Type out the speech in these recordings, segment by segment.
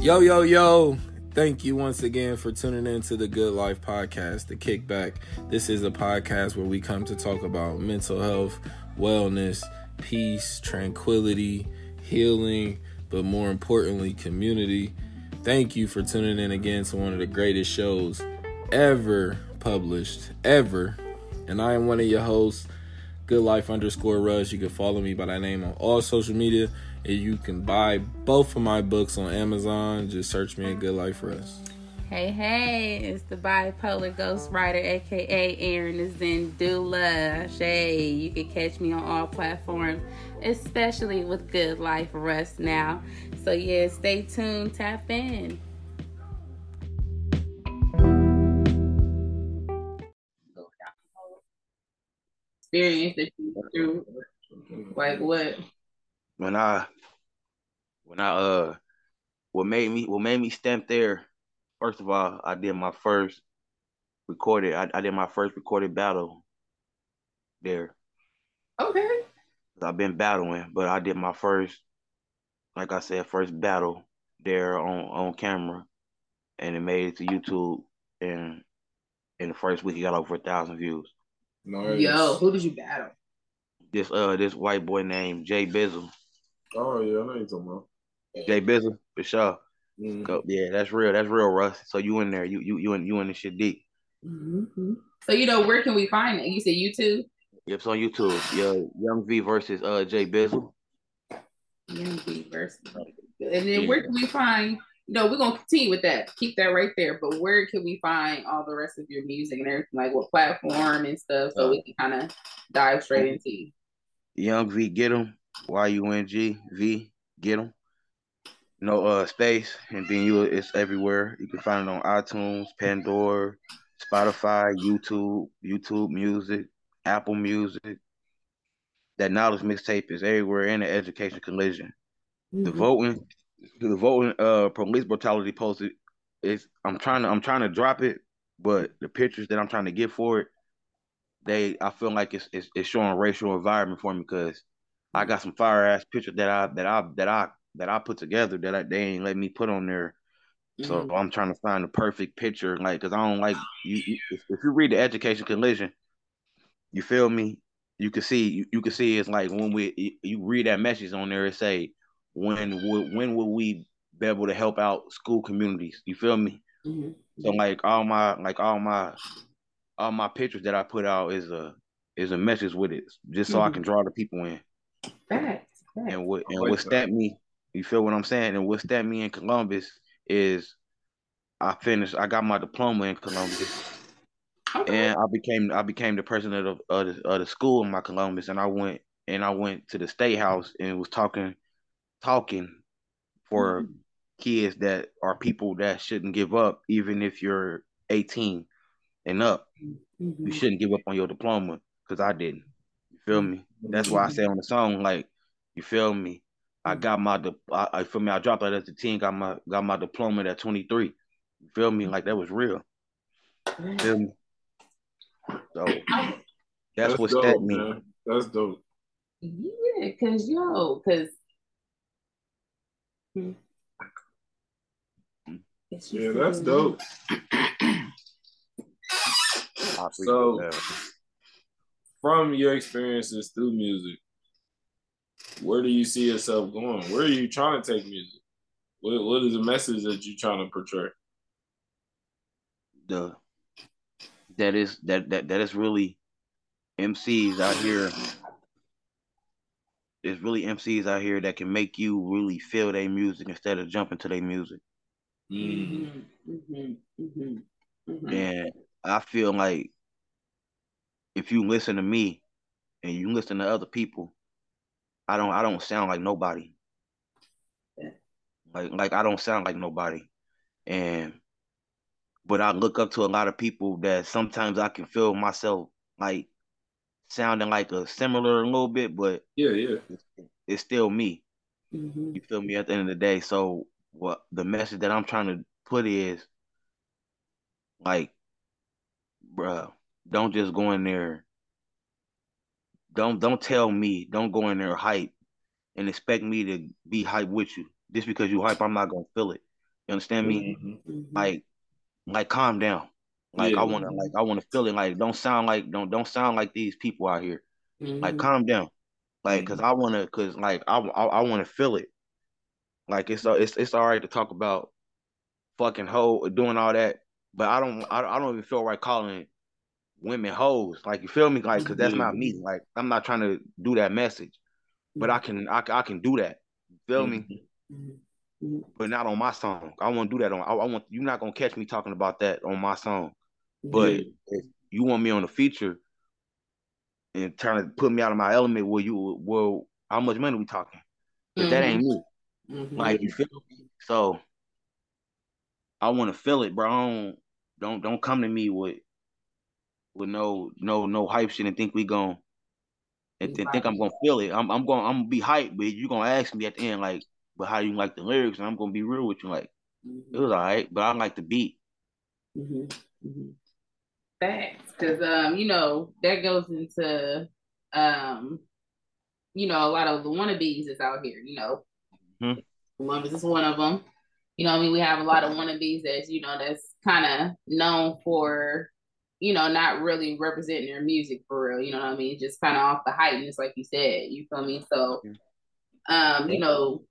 Yo, yo, yo. Thank you once again for tuning in to the Good Life Podcast, The Kickback. This is a podcast where we come to talk about mental health, wellness, peace, tranquility, healing, but more importantly, community. Thank you for tuning in again to one of the greatest shows ever published, ever. And I am one of your hosts, Good Life underscore Rush. You can follow me by that name on all social media. And you can buy both of my books on Amazon. Just search me at Good Life Rush. Hey, hey, it's the bipolar ghost writer, aka Aaron is in Zendula. Shay, you can catch me on all platforms, especially with Good Life Rush now. So, yeah, stay tuned, tap in. Experience that you through, like what? When I when I uh what made me what made me stamp there, first of all, I did my first recorded I, I did my first recorded battle there. Okay. I've been battling, but I did my first like I said, first battle there on on camera and it made it to YouTube and in the first week it got over a thousand views. Nice. Yo, who did you battle? This uh this white boy named Jay Bizzle. Oh, yeah, I know you're talking about. Jay Bizzle, for sure. Mhm. Go- Yeah, that's real. That's real, Russ. So you in there? You you you in you in the shit deep? hmm So, you know, where can we find it? You said YouTube? Yep, it's on YouTube. Yeah, Young V versus uh Jay Bizzle. Young V versus. And then where can we find? You know, we're gonna continue with that. Keep that right there. But where can we find all the rest of your music and everything? Like what platform and stuff, so we can kind of dive straight into you. Young V get him. Y U N G V get them. No uh space, and then you it's everywhere. You can find it on iTunes, Pandora, Spotify, YouTube, YouTube Music, Apple Music. That knowledge mixtape is everywhere in the education collision. The Mm-hmm. voting, the voting, uh, police brutality posted is. I'm trying to, I'm trying to drop it, but the pictures that I'm trying to get for it, they, I feel like it's it's, it's showing racial environment for me because I got some fire ass pictures that I that I that I that I put together that I, they ain't let me put on there. So Mhm. I'm trying to find the perfect picture, like, cause I don't like you. you if, if you read the education collision, you feel me? You can see, you, you can see it's like when we you, read that message on there, it say when will when will we be able to help out school communities? You feel me? Mhm. So like all my like all my all my pictures that I put out is a is a message with it, just so I Mhm. can draw the people in. Facts. Facts. And what and like what that. stamped me, you feel what I'm saying? And what stamped me in Columbus is I finished. I got my diploma in Columbus, Okay. and I became I became the president of, of, the, of the school in my Columbus, and I went and I went to the state house and was talking talking for Mhm. kids that are people that shouldn't give up, even if you're 18 and up. You Mhm. shouldn't give up on your diploma because I didn't. You feel me? That's why I say on the song, like, you feel me? I got my, di- I, I feel me. I dropped out at the 10, got my, got my diploma at 23. You feel me? Like that was real. You feel me? So that's, what dope, stepped me. man. That's dope. Yeah, cause yo, cause Hmm. Yeah, that's dope. So- that. From your experiences through music, where do you see yourself going? Where are you trying to take music? What What is the message that you're trying to portray? the that is that that that is really MCs out here. There's really MCs out here that can make you really feel their music instead of jumping to their music. Mm. Mhm, mhm, mhm, mhm. And I feel like if you listen to me and you listen to other people, I don't I don't sound like nobody. Yeah. Like like I don't sound like nobody. And but I look up to a lot of people that sometimes I can feel myself like sounding like a similar a little bit, but Yeah, yeah. it's still me. Mhm. You feel me at the end of the day. So what the message that I'm trying to put is like, bruh, don't just go in there. Don't don't tell me, don't go in there hype and expect me to be hype with you. Just because you hype, I'm not gonna feel it. You understand me? Mm-hmm. Like, like calm down. Like yeah. I wanna like I wanna feel it. Like don't sound like don't don't sound like these people out here. Mm-hmm. Like calm down. Like cause I wanna cause like I I, I wanna feel it. Like it's it's it's all right to talk about fucking hoe doing all that, but I don't I, I don't even feel right calling women hoes. Like you feel me? Like because that's not me. Like I'm not trying to do that message, but I can I, I can do that. feel me? But not on my song. I want to do that on. I, I, want you're not gonna catch me talking about that on my song. But if you want me on the feature and trying to put me out of my element, where you well, how much money we talking? But mm-hmm. that ain't me. Mm-hmm. Like you feel me? So I want to feel it, bro. Don't don't don't come to me with with no no no hype shit and think we gon' and th- think I'm gonna feel it. I'm I'm going I'm gonna be hyped, but you gonna ask me at the end like, but how you like the lyrics? And I'm gonna be real with you, like mm-hmm. it was all right, but I like the beat. Mm-hmm. Mm-hmm. Facts, because um, you know that goes into um, you know a lot of the wannabes that's out here. You know, mm-hmm. Columbus is one of them. You know, I mean, we have a lot of wannabes that's you know that's kind of known for you know, not really representing their music for real. You know what I mean? Just kind of off the heightness, like you said. You feel me? So, um, you know,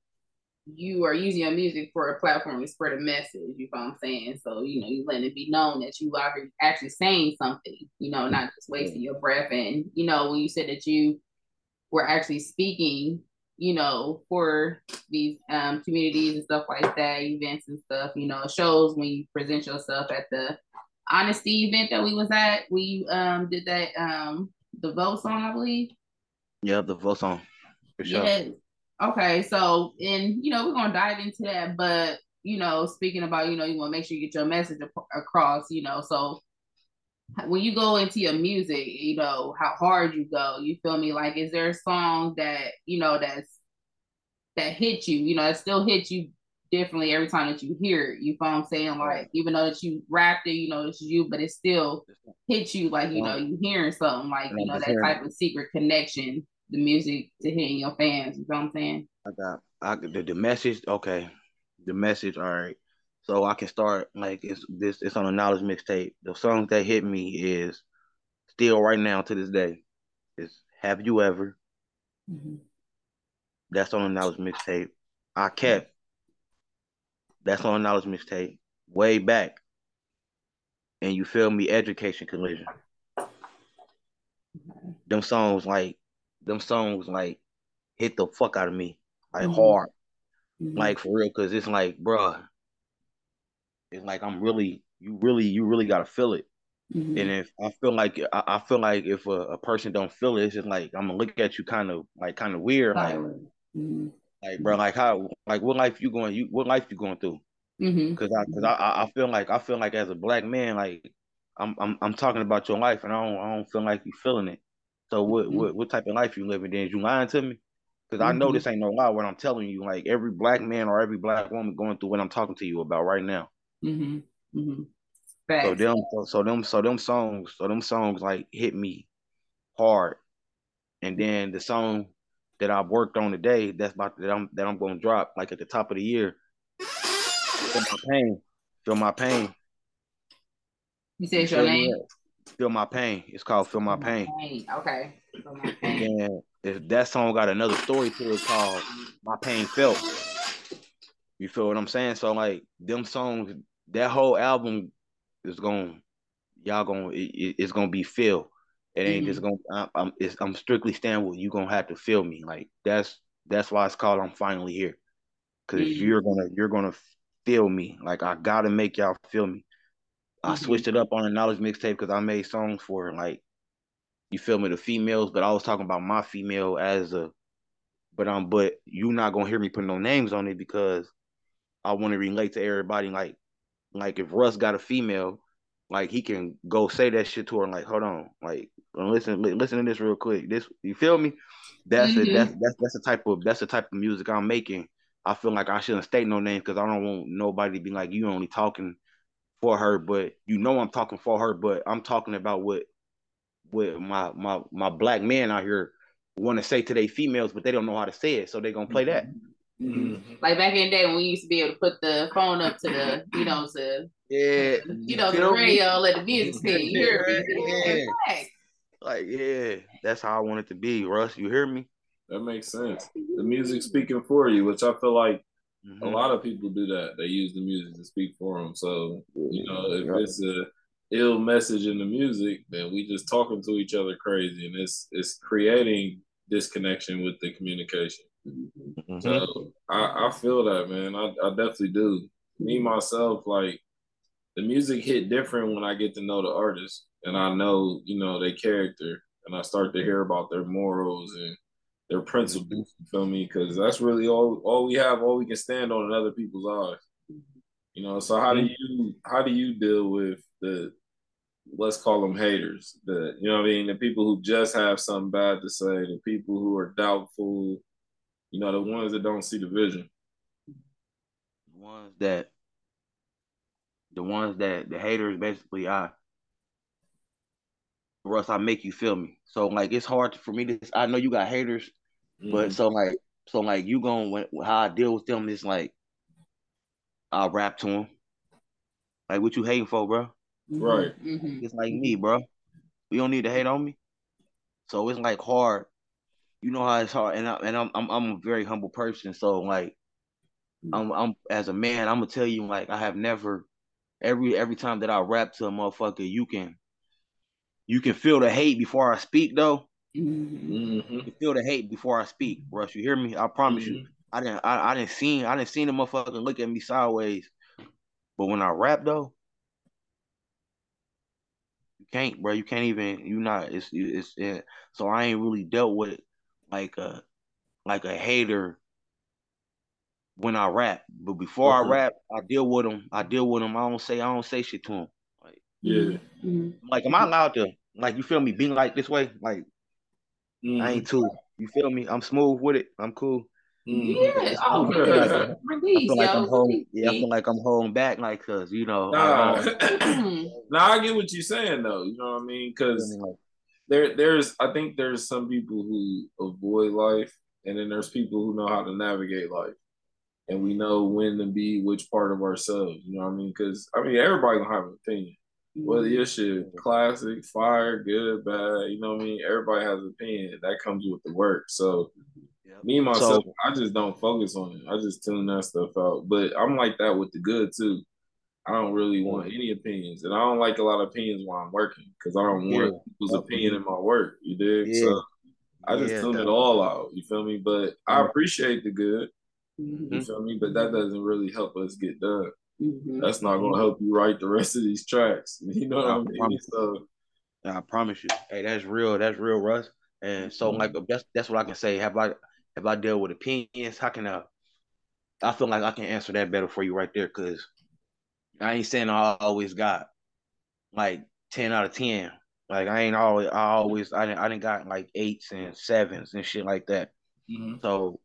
you are using your music for a platform to spread a message. You know what I'm saying? So, you know, you letting it be known that you are actually saying something. You know, not just wasting your breath. And you know, when you said that you were actually speaking you know, for these um, communities and stuff like that, events and stuff, you know, shows when you present yourself at the honesty event that we was at. We um did that um the vote song, I believe. Yeah, the vote song. For sure. Yes. Okay, so and you know we're gonna dive into that, but you know speaking about you know you want to make sure you get your message across. You know, so when you go into your music, you know how hard you go. You feel me? Like, is there a song that you know that's that hit you? You know, that still hits you differently every time that you hear it. You feel I'm saying? Like even though that you rapped it, you know it's you, but it still hits you like you know you hearing something like you know that type of secret connection, the music to hitting your fans. You know what I'm saying? I got I the, the message. Okay, the message. All right. So I can start like it's this. It's on a knowledge mixtape. The songs that hit me is still right now to this day. Is Have You Ever? Mm-hmm. That's on a knowledge mixtape. I kept that's on knowledge mixtape way back. And you feel me? Education collision. Them songs like them songs like hit the fuck out of me like mm-hmm. hard, mm-hmm. like for real. Cause it's like, bruh, it's like I'm really, you really, you really gotta feel it. Mm-hmm. And if I feel like I, I feel like if a, a, person don't feel it, it's just like I'm gonna look at you kind of like kind of weird, like. Like, bro, like how, like what life you going, you what life you going through? Mm-hmm. Cause I, cause I, I feel like I feel like as a black man, like I'm, I'm, I'm talking about your life, and I don't, I don't feel like you feeling it. So what, mm-hmm. what, what type of life you living? Then you lying to me? Because I know mm-hmm. this ain't no lie. What I'm telling you, like every black man or every black woman going through what I'm talking to you about right now. Mm-hmm. Mm-hmm. So them, so them, so them songs, so them songs like hit me hard, and then the song that I've worked on today that's about that I'm that I'm gonna drop like at the top of the year. Feel my pain. Feel my pain. You say your name? Feel my pain. It's called Feel My, pain. Okay. Feel my pain. And if that song got another story to it called My Pain Felt. You feel what I'm saying? So like them songs, that whole album is gonna y'all gonna it, it's gonna be feel. It ain't mm-hmm. just gonna. I'm. I'm strictly standing with you. Gonna have to feel me. Like that's that's why it's called. I'm finally here. because mm-hmm. you're gonna you're gonna feel me. Like I gotta make y'all feel me. I mm-hmm. switched it up on a knowledge mixtape because I made songs for like you feel me the females, but I was talking about my female as a. But um, but you not gonna hear me put no names on it because I want to relate to everybody. Like, like if Russ got a female, like he can go say that shit to her. Like, hold on, like listen, listen to this real quick. This, you feel me? That's mm-hmm. it. That's that's that's the type of that's the type of music I'm making. I feel like I shouldn't state no names because I don't want nobody to be like you only talking for her, but you know I'm talking for her. But I'm talking about what what my my my black men out here want to say to their females, but they don't know how to say it, so they're gonna play that. Mm-hmm. Like back in the day when we used to be able to put the phone up to the, you know, to yeah, you know, the radio, let the music spin. You hear me? Yeah. Like, yeah, that's how I want it to be, Russ. You hear me? That makes sense. The music speaking for you, which I feel like mm-hmm. a lot of people do that. They use the music to speak for them. So, you know, if yeah. it's a ill message in the music, then we just talking to each other crazy, and it's it's creating disconnection with the communication. Mm-hmm. So I, I feel that, man. I, I definitely do. Me myself, like the music hit different when I get to know the artist and I know, you know, their character and I start to hear about their morals and their principles. You feel me? Because that's really all all we have, all we can stand on in other people's eyes. You know, so how do mm-hmm. you how do you deal with the let's call them haters? The you know I mean, the people who just have something bad to say, the people who are doubtful, you know, the ones that don't see the vision. The ones that the ones that the haters basically I Russ, I make you feel me. So like it's hard for me to I know you got haters, mm-hmm. but so like so like you going how I deal with them is like I'll rap to them. Like what you hating for, bro? Right. Mm-hmm. It's like me, bro. You don't need to hate on me. So it's like hard. You know how it's hard, and I, and I'm I'm I'm a very humble person. So like, I'm I'm as a man, I'm gonna tell you like I have never every every time that I rap to a motherfucker, you can you can feel the hate before I speak though. Mm-hmm. You can feel the hate before I speak, Russ. You hear me? I promise mm-hmm. you. I didn't I, I didn't see I didn't see the motherfucker look at me sideways. But when I rap though, you can't, bro. You can't even. You not. It's it's. It, so I ain't really dealt with like a like a hater when I rap. But before I rap, I deal with them. I deal with them. I don't say I don't say shit to them. Like yeah. Mm-hmm. Like am I allowed to like you feel me being like this way? Like mm-hmm. I ain't too. You feel me? I'm smooth with it. I'm cool. Mm-hmm. Yeah, oh, release, like yo. I'm holding, yeah, I feel like I'm holding back, like, cause you know. Nah, nah, I get what you're saying though. You know what I mean? Cause there, there's, I think there's some people who avoid life, and then there's people who know how to navigate life and we know when to be which part of ourselves. You know what I mean? Because I mean, everybody gonna have an opinion. Whether your mm-hmm. shit classic, fire, good, bad, you know what I mean? Everybody has an opinion. That comes with the work. So yep. me myself, so, I just don't focus on it. I just tune that stuff out. But I'm like that with the good too. I don't really want mm-hmm. any opinions, and I don't like a lot of opinions while I'm working because I don't want yeah. people's opinion in my work. You did, yeah. so I just yeah, tune it all out. You feel me? But I mm-hmm. appreciate the good. Mm-hmm. You feel me? But that doesn't really help us get done. Mm-hmm. That's not gonna help you write the rest of these tracks. You know what I, I mean? Promise. So I promise you. Hey, that's real. That's real, Russ. And so mm-hmm. like that's that's what I can say. Have I have I dealt with opinions? How can I I feel like I can answer that better for you right there because I ain't saying I always got like 10 out of 10. Like I ain't always I always I didn't I didn't got like eights and sevens and shit like that. Mm-hmm. So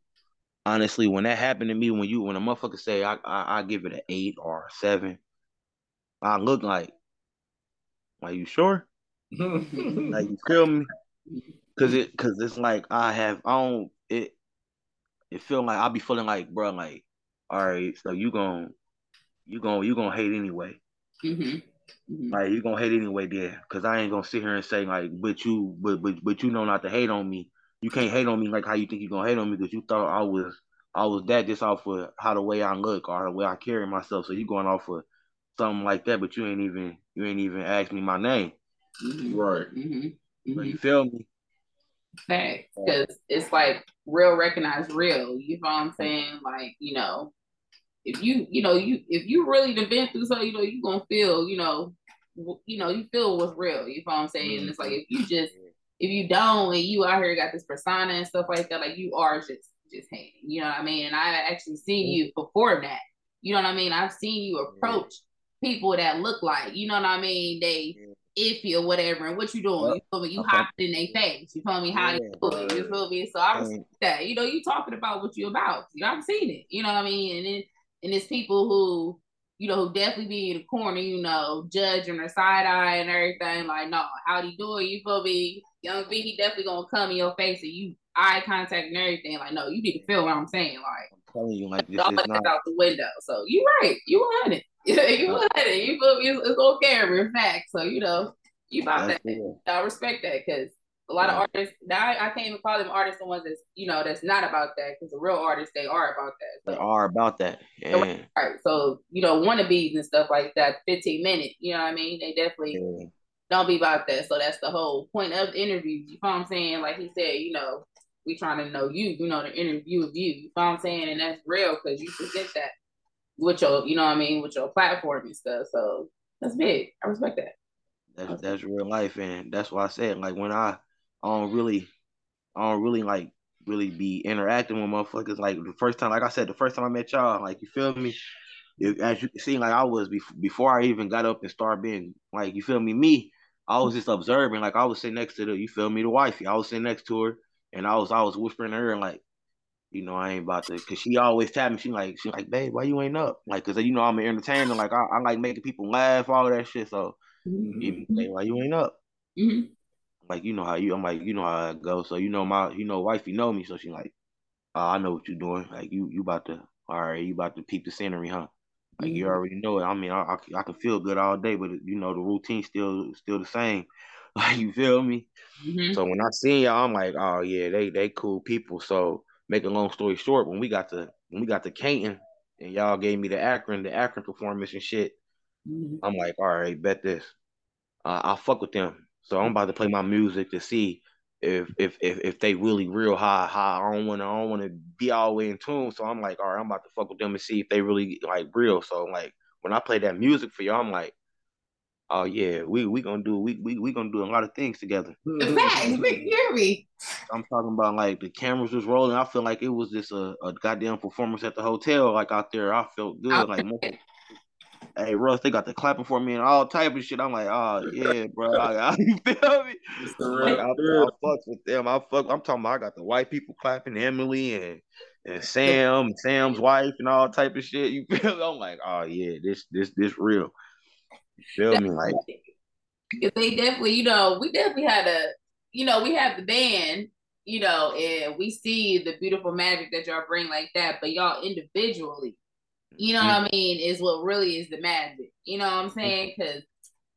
honestly, when that happened to me, when you when a motherfucker say I I, I give it an eight or a seven, I look like, are you sure? like you feel me? Cause it cause it's like I have I don't it it feel like I'll be feeling like bro like all right so you gonna you gonna you gonna hate anyway. Mm-hmm. Mm-hmm. Like you gonna hate anyway, there, cause I ain't gonna sit here and say like, but you, but but but you know not to hate on me you can't hate on me like how you think you're gonna hate on me because you thought I was I was that just off of how the way I look or the way I carry myself. So you going off of something like that, but you ain't even you ain't even asked me my name. Mm-hmm. Right. Mm-hmm. But you feel me? Facts, because it's like real recognize real. You know what I'm saying? Like you know, if you you know you if you really have been through something, you know you gonna feel you know you know you feel what's real. You know what I'm saying? Mm-hmm. It's like if you just if you don't and you out here got this persona and stuff like that, like you are just just hating. You know what I mean? And I actually seen you before that. You know what I mean? I've seen you approach people that look like, you know what I mean? They iffy or whatever. And what you doing? You feel me? You okay. hopped in their face. You feel me? How yeah. you feel You feel me? So I was that. You know, you talking about what you about. You know, I've seen it. You know what I mean? And then and it's people who you know, who definitely be in the corner, you know, judging or side eye and everything. Like, no, how do you do it? You feel me? Young V, he definitely gonna come in your face and you eye contact and everything. Like, no, you need to feel what I'm saying. Like, I'm telling you, like this all is that not. out the window. So you right. You want it. you want it. You feel me? It's, it's on camera, in fact. So you know, you about That's that. I respect that because a lot of artists now I, I can't even call them artists the ones that's you know that's not about that because the real artists they are about that. They are about that. And right. So you know wannabes and stuff like that, fifteen minutes. You know what I mean? They definitely yeah, don't be about that. So that's the whole point of the interview. You know what I'm saying? Like he said, you know, we trying to know you. You know, the interview of you. You know what I'm saying? And that's real because you present that with your, you know what I mean, with your platform and stuff. So that's big. I respect that. that's that's real life, and that's why I said like when I, I don't really, I don't really like really be interacting with motherfuckers. Like the first time, like I said, the first time I met y'all, like you feel me. It, as you see, like I was before, before I even got up and started being like you feel me. Me, I was just observing. Like I was sitting next to the, you feel me, the wifey. I was sitting next to her, and I was I was whispering to her like, you know, I ain't about to, cause she always tap me. She like, she like, babe, why you ain't up? Like, cause you know I'm an entertainer. Like I, I like making people laugh, all that shit. So, Mhm. like, why you ain't up? Mhm. Like you know how you, I'm like, you know how it goes. So you know my, you know, wifey know me. So she like, oh, I know what you doing. Like you, you about to, all right, you about to peep the scenery, huh? Like you Mhm. already know it. I mean, I, I, I can feel good all day, but you know the routine still, still the same. Like you feel me? Mhm. So when I seen y'all, I'm like, oh yeah, they they cool people. So make a long story short, when we got to when we got to Canton and y'all gave me the Akron, the Akron performance and shit, Mhm. I'm like, all right, bet this. Uh, I'll fuck with them. So I'm about to play my music to see if if if, if they really real high high. I don't wanna I don't wanna be all the way in tune. So I'm like, all right, I'm about to fuck with them and see if they really like real. So like when I play that music for y'all, I'm like, oh yeah, we we gonna do we we we gonna do a lot of things together. The facts, Vic, you hear me? I'm talking about like the cameras was rolling. I feel like it was just a, a goddamn performance at the hotel. Like out there, I felt good. Like, hey Russ, they got the clapping for me and all type of shit. I'm like, oh yeah, bro. I, you feel me? I'm like, I, real I fuck with them. I fuck. I'm talking about I got the white people clapping, Emily and and Sam, Sam's wife, and all type of shit. You feel? Me? I'm like, oh yeah, this this this real. You feel me? Like, they definitely, you know, we definitely had a, you know, we have the band, you know, and we see the beautiful magic that y'all bring like that, but y'all individually, you know mm. what I mean, is what really is the magic. You know what I'm mm. saying? Because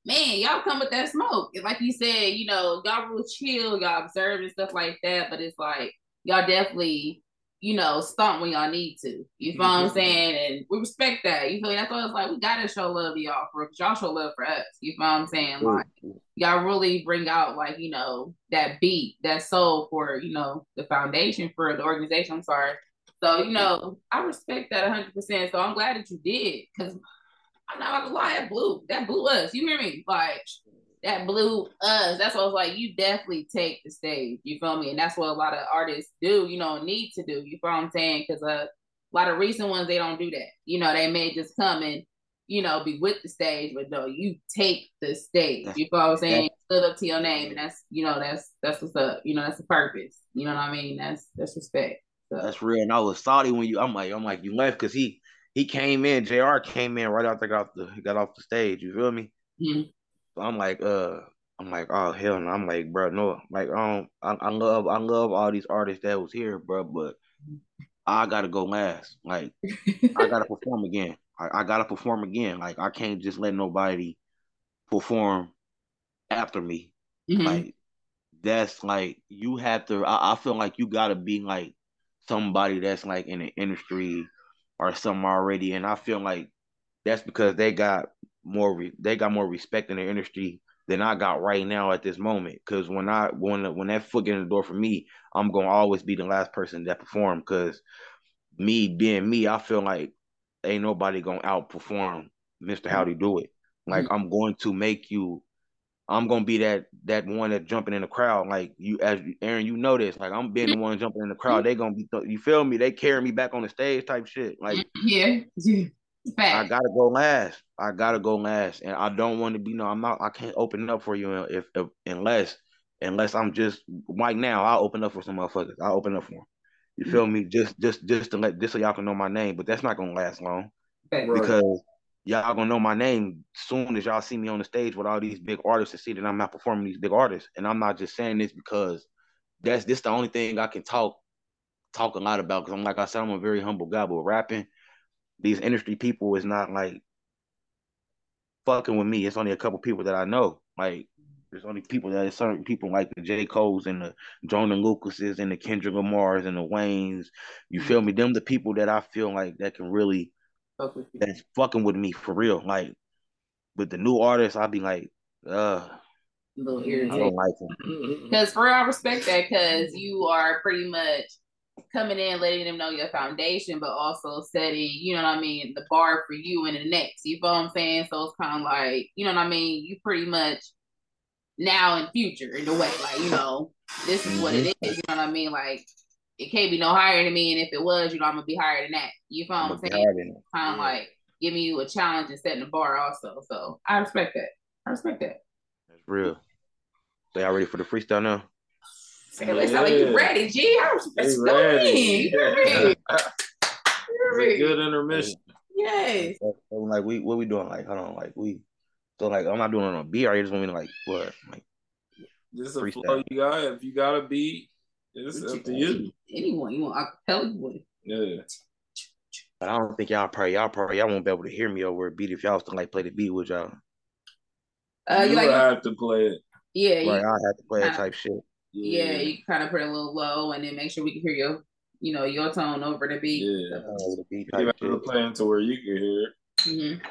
man, y'all come with that smoke. Like you said, you know, y'all real chill, y'all observe and stuff like that, but it's like y'all definitely, you know, stomp when y'all need to. You feel what I'm mm-hmm. saying? And we respect that. You feel me? That's why it's like we gotta show love to y'all for y'all show love for us. You feel what I'm saying? Mm. Like y'all really bring out like, you know, that beat, that soul for, you know, the foundation for the organization. I'm sorry. So, you know, I respect that 100%. So I'm glad that you did because I'm not gonna lie, that blew, that blew us. You hear me? Like, that blew us. That's what I was like, you definitely take the stage. You feel me? And that's what a lot of artists do, you know, need to do. You feel what I'm saying? Because uh, a lot of recent ones, they don't do that. You know, they may just come and, you know, be with the stage, but no, you take the stage. You feel what I'm saying? Stood up to your name, and that's, you know, that's that's what's up. You know, that's the purpose. You know what I mean? That's that's respect. That's real. And I was salty when you. I'm like, I'm like, you left because he he came in. Jr. came in right after I got off the got off the stage. You feel me? mhm. So I'm like, uh, I'm like, oh hell no. I'm like, bro, no. Like, um, I, I love I love all these artists that was here, bro, but I gotta go last. Like, I gotta perform again. I, I gotta perform again. Like, I can't just let nobody perform after me. Mhm. Like that's like you have to. I, I feel like you gotta be like somebody that's like in the industry or some already, and I feel like that's because they got more. Re, they got more respect in the industry than I got right now at this moment. Because when I when when that foot get in the door for me, I'm gonna always be the last person that perform. Because me being me, I feel like ain't nobody gonna outperform Mr. Howdy mm. Do It. Like mm. I'm going to make you I'm gonna be that that one that jumping in the crowd. Like you, as Aaron, you know this. Like I'm being the one jumping in the crowd. They gonna be, you feel me? They carry me back on the stage, type shit. Like mm-hmm. yeah, yeah. I gotta go last. I gotta go last, and I don't want to be. No, I'm not. I can't open up for you if, if unless unless I'm just right now. I'll open up for some motherfuckers. I'll open up for them. You feel mm-hmm. me? Just just just to let just so y'all can know my name. But that's not gonna last long Fact. Right. because y'all gonna know my name soon as y'all see me on the stage with all these big artists and see that I'm not performing these big artists. And I'm not just saying this because that's this the only thing I can talk talk a lot about because I'm like I said, I'm a very humble guy, but rapping, these industry people is not like fucking with me. It's only a couple people that I know. Like there's only people that certain people like the J. Cole's and the Joyner Lucases and the Kendrick Lamars and the Waynes. You mm. feel me? Them the people that I feel like that can really Fuck with you. that's fucking with me for real. Like with the new artists, I'll be like, uh, I don't like them. Because for real, I respect that because you are pretty much coming in, letting them know your foundation, but also setting, you know what I mean, the bar for you and the next. You feel what I'm saying? So it's kind of like, you know what I mean? You pretty much now and future in a way, like, you know, this is what it is. You know what I mean? Like, it can't be no higher than me. And if it was, you know, I'm going to be higher than that. You feel what I'm saying? God, and- Kind of like giving you a challenge and setting the bar also. So I respect that. I respect that. That's real. So y'all ready for the freestyle now? Say, let's sound like you Yeah. ready, G. I was They let's ready. You hear me? You hear It's good intermission. Yes. So, so, like we what we doing? Like hold on, like we so like I'm not doing it on a beat. Or you just want me to like what? Like Just a Freestyle. flow you got. If you got a beat, it's up to you. Anyone you want acapella, you want. Yeah. but I don't think y'all probably y'all probably y'all won't be able to hear me over a beat if y'all still like play the beat with y'all. Uh, you you like? have to play it. Yeah, you, Right, I have to play that Uh, type shit. yeah. You kind of put it a little low, and then make sure we can hear your, you know, your tone over the beat. Yeah. Over the beat You type have to play it to where you can hear it. hmm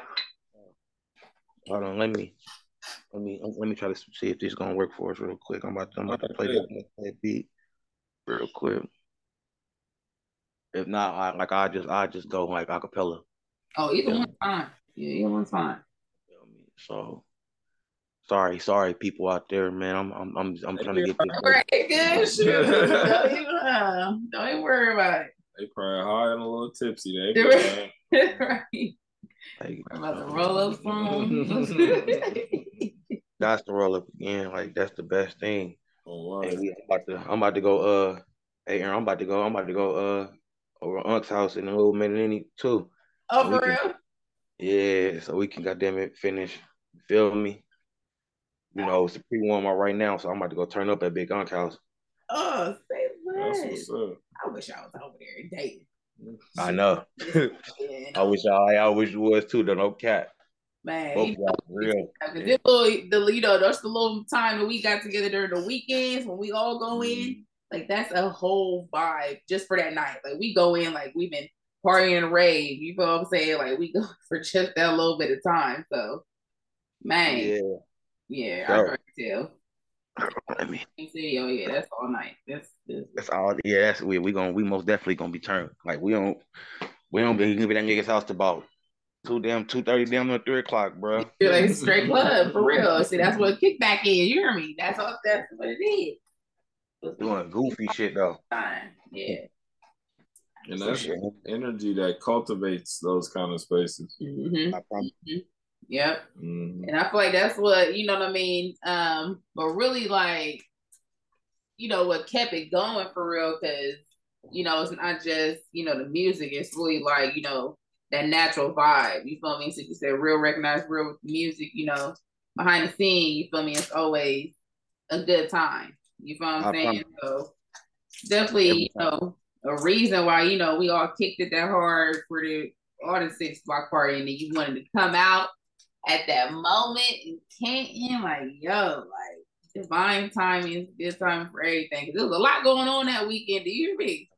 Hold on, let me let me let me try to see if this is gonna work for us real quick. I'm about to, I'm about to play that, that beat real quick. If not, I, like I just I just go like acapella. Oh, either Yeah. one's fine. Yeah, either one's fine. So sorry, sorry, people out there, man. I'm I'm I'm I'm trying to get this. All right, good. Sure. don't, even, uh, don't even worry about it. They probably high and a little tipsy. They Do be it. right. Like, We're about to roll up some. That's to roll up again. Like that's the best thing. Oh. And we I'm about to I'm about to go. Uh, hey, Aaron, I'm about to go. I'm about to go. Uh, over to Unc's house in a little minute any too. oh, We for can- real? Yeah, so we can goddamn it finish. Feel me? You know, it's a pre warm out right now, so I'm about to go turn up at Big Unc house. Oh, say That's what's up. I wish I was over there and dating. I know. Yeah, I wish I I wish it was too. Though no cat. Man. You of real. This little, the you know, that's the little time that we got together during the weekends when we all go in. Mm-hmm. Like that's a whole vibe just for that night. Like we go in like we've been partying rave. You know what I'm saying? Like we go for just that little bit of time. So, man, yeah, Yeah. I can tell. I mean, oh yeah, that's all night. That's, that's that's all. Yeah, that's we we gonna we most definitely gonna be turned. Like we don't we don't be gonna be that nigga's house to about two damn two thirty damn near three o'clock, bro. You're like straight club for real. See, that's what kickback is. You hear me? That's all. That's what it is. Doing goofy shit though. Fine. Yeah. And For that's sure. energy that cultivates those kind of spaces. hmm I promise. Yep. Mhm. And I feel like that's what you know what I mean. Um, but really, like, you know, what kept it going for real, because you know, it's not just you know the music. It's really like you know that natural vibe. You feel me? So you said real, recognized real music. You know, behind the scene. You feel me? It's always a good time. You feel what I'm saying? So definitely, you know, a reason why you know we all kicked it that hard for the all the six block party, and then you wanted to come out at that moment and can't in like yo like divine timing good time for everything 'Cause there was a lot going on that weekend do you hear me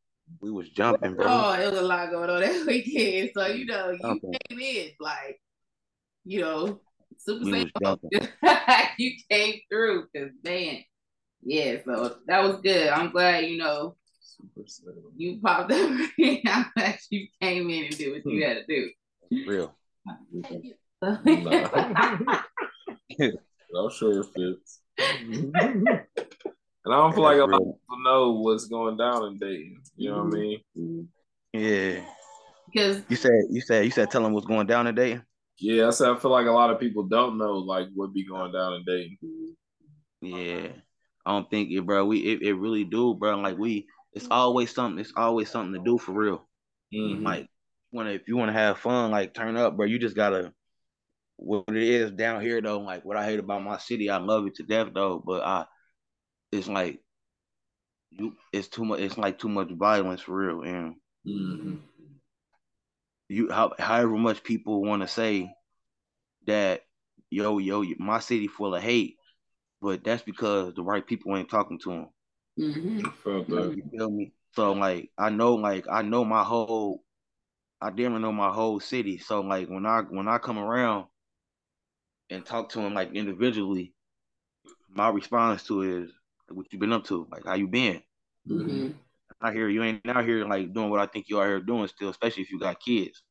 We was jumping, bro. oh it was a lot going on that weekend so you know you Jumping. came in like you know super We safe you came through because man yeah so that was good i'm glad you know Super you popped up i'm glad you came in and did what you had to do Real. I'm sure it fits. And I don't feel like a lot of people know what's going down in Dayton. You know what I mean? Yeah. because You said you said you said tell them what's going down today. Yeah, I said I feel like a lot of people don't know like what be going down in Dayton. Yeah. I don't think it, bro. We it, it really do, bro. Like we it's always something, it's always something to do for real. Mhm. Like wanna if you wanna have fun, like turn up, bro. You just gotta what it is down here though, like what I hate about my city, I love it to death though, but I it's like you it's too much. It's like too much violence for real, and Mm-hmm. you how, however much people want to say that yo yo my city full of hate, but that's because the right people ain't talking to them. Mm-hmm. You feel me? So like I know like I know my whole I damn know my whole city. So like when I when I come around and talk to them like individually, my response to it is what you been up to? Like how you been? Mm-hmm. I hear you ain't out here like doing what I think you are here doing still, especially if you got kids.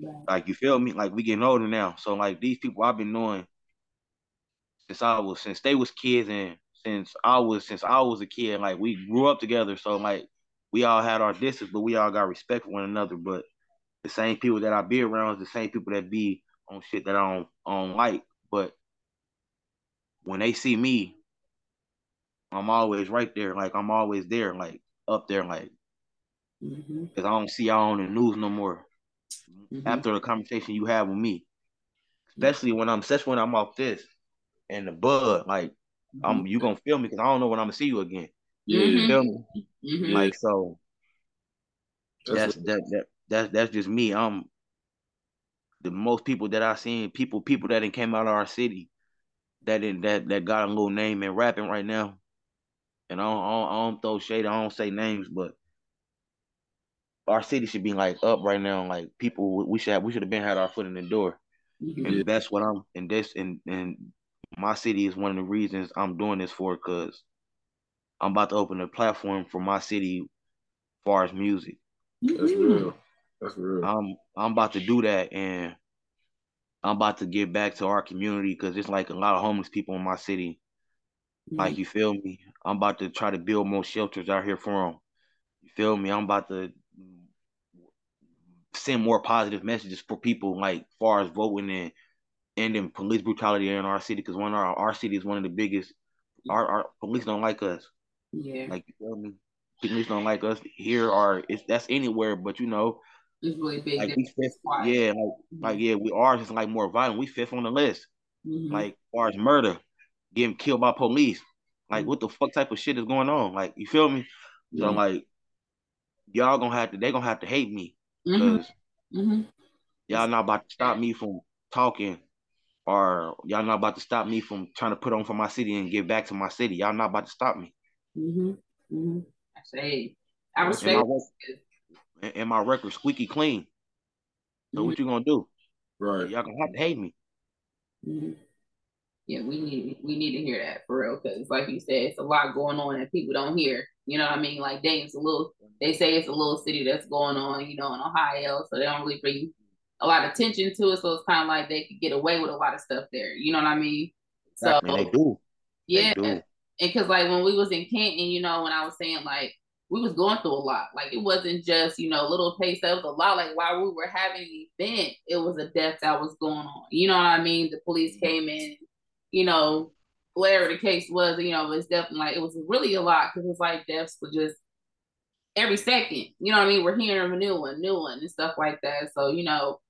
Right. Like you feel me? Like we getting older now. So like these people I've been knowing since I was since they was kids and since I was since I was a kid, like we grew up together. So like we all had our distance, but we all got respect for one another. But the same people that I be around is the same people that be on shit that I don't, I don't like. But when they see me, I'm always right there. Like I'm always there, like up there, like Mm-hmm. because I don't see y'all on the news no more. Mhm. After the conversation you have with me, especially when I'm, especially when I'm off this and the bud, like I'm, you gonna feel me because I don't know when I'm gonna see you again. Yeah. Mhm. Feel me? Mhm. Like so, That's, that's that that that's that's just me. I'm the most people that I seen, people people that done came out of our city, that didn't that that got a little name in rapping right now, and I don't, I don't, I don't throw shade, I don't say names, but our city should be like up right now. Like people, we should have, we should have been had our foot in the door, Mhm. and that's what I'm. And this and and my city is one of the reasons I'm doing this for, cause I'm about to open a platform for my city, as far as music. that's real. That's real. I'm I'm about to do that, and I'm about to give back to our community because it's like a lot of homeless people in my city. Like you feel me? I'm about to try to build more shelters out here for them. You feel me? I'm about to send more positive messages for people, like far as voting and ending police brutality in our city. Because one of our our city is one of the biggest. Our our police don't like us. yeah. Like you feel me? Police don't like us here, or it's that's anywhere. But you know, It's really big. like fifth, yeah, like like yeah, we are just like more violent. We fifth on the list. Mhm. Like as far as murder, getting killed by police. Like Mhm. what the fuck type of shit is going on? Like you feel me? So Yeah. like y'all gonna have to they gonna have to hate me Mhm. because Mhm. y'all not about to stop me from talking or y'all not about to stop me from trying to put on for my city and give back to my city. Y'all not about to stop me. Mhm. Mhm. I say, I And respect. my, rec- and- and my record squeaky clean. So what you gonna do? Right. Y'all gonna have to hate me. Yeah, we need we need to hear that for real because, like you said, it's a lot going on that people don't hear. You know what I mean? Like Dayton's a little. They say it's a little city that's going on, you know, in Ohio, so they don't really bring a lot of attention to it. So it's kind of like they could get away with a lot of stuff there. You know what I mean? So they do. yeah, They do. and because like when we was in Canton, you know, when I was saying like we was going through a lot. Like it wasn't just you know little taste. It was a lot. Like while we were having the event, it was a death that was going on. You know what I mean? The police mm-hmm. came in. You know, whatever the case was, you know, it's definitely like it was really a lot because it's like deaths were just every second. You know what I mean? We're hearing a new one, new one, and stuff like that. So you know,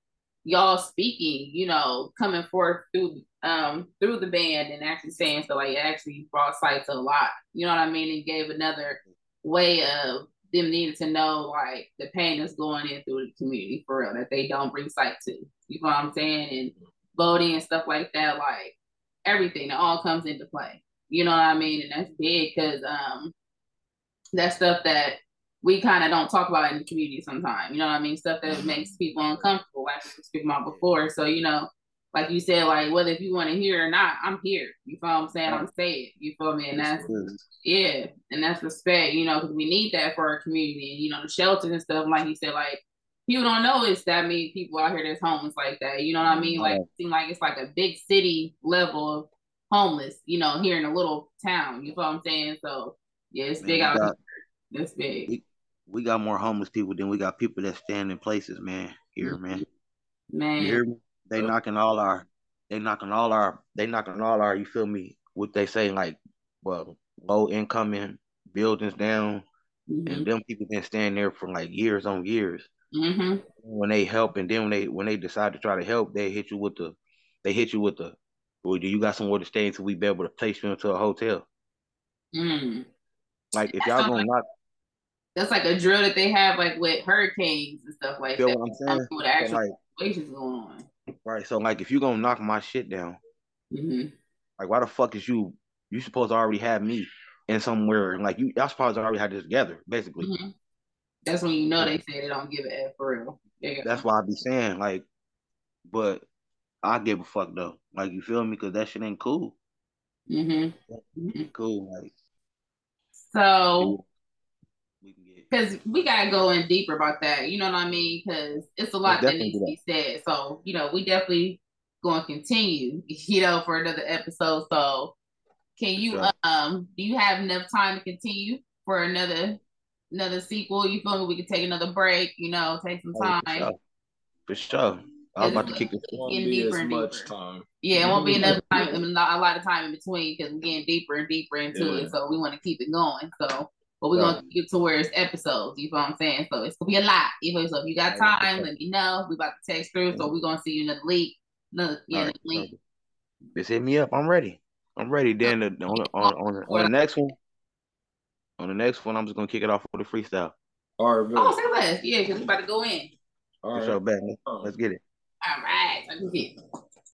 y'all speaking, you know, coming forth through um through the band and actually saying so like it actually brought sight to a lot. You know what I mean? And gave another way of them needing to know like the pain that's going in through the community for real that they don't bring sight to. You know what I'm saying? And voting and stuff like that, like everything that all comes into play. You know what I mean? And that's big because um that's stuff that we kind of don't talk about in the community sometimes. You know what I mean? Stuff that makes people uncomfortable, like we were speaking about before. So, you know, like you said, like whether if you want to hear or not, I'm here. You feel what I'm saying? I'm saying. You feel me? And that's yeah, and that's respect, you know, because we need that for our community and you know the shelters and stuff. Like you said, like people don't know it's that many people out here that's homeless like that. You know what I mean? Like it seems like it's like a big city level of homeless, you know, here in a little town. You feel what I'm saying? So yeah, it's Man, big out got- here. It's big. we- We got more homeless people than we got people that stand in places, man. Here, man. Man. You me? They knocking all our, they knocking all our, they knocking all our. You feel me? What they say, like, well, low income in buildings down, hmm and them people been standing there for like years on years. Hmm When they help, and then when they when they decide to try to help, they hit you with the, they hit you with the, well, do you got somewhere to stay until we be able to place you into a hotel? Mm. Like if y'all gonna knock, That's like a drill that they have like with hurricanes and stuff like that. what I'm saying? So, actual like situations going on. right, so like if you're gonna knock my shit down, hmm like why the fuck is you? You supposed to already have me in somewhere, and like you, y'all supposed to already have this together, basically. hmm That's when you know they say they don't give a F for real. Yeah. That's why I be saying like, but I give a fuck though. Like you feel me? Because that shit ain't cool. hmm Cool. Like So, we can get. because we gotta go in deeper about that, you know what I mean? Because it's a lot that needs to be said. So, you know, we definitely going to continue, you know, for another episode. So, can you Sure. um do you have enough time to continue for another another sequel? You feel me? We could take another break, you know, take some Oh, time. for sure. For sure. I was about to kick this. It won't Getting be deeper as and much deeper. time. Yeah, it won't be enough time, I mean, not a lot of time in between because we're getting deeper and deeper into Yeah. it. So we want to keep it going. So, but we're Right. gonna get it to where it's episodes. You know what I'm saying? So it's gonna be a lot. You know, so if you got time, okay. let me know. We about to text through, so we're gonna see you another week. Another yeah, All another right. week. Just hit me up. I'm ready. I'm ready. Then the, uh, on, on, on, on the next one, on the next one, I'm just gonna kick it off with a freestyle. All right, Oh, bet. say less. Yeah, because we about to go in. All For right. sure, bet. Let's, let's get it. All right. Let's get it.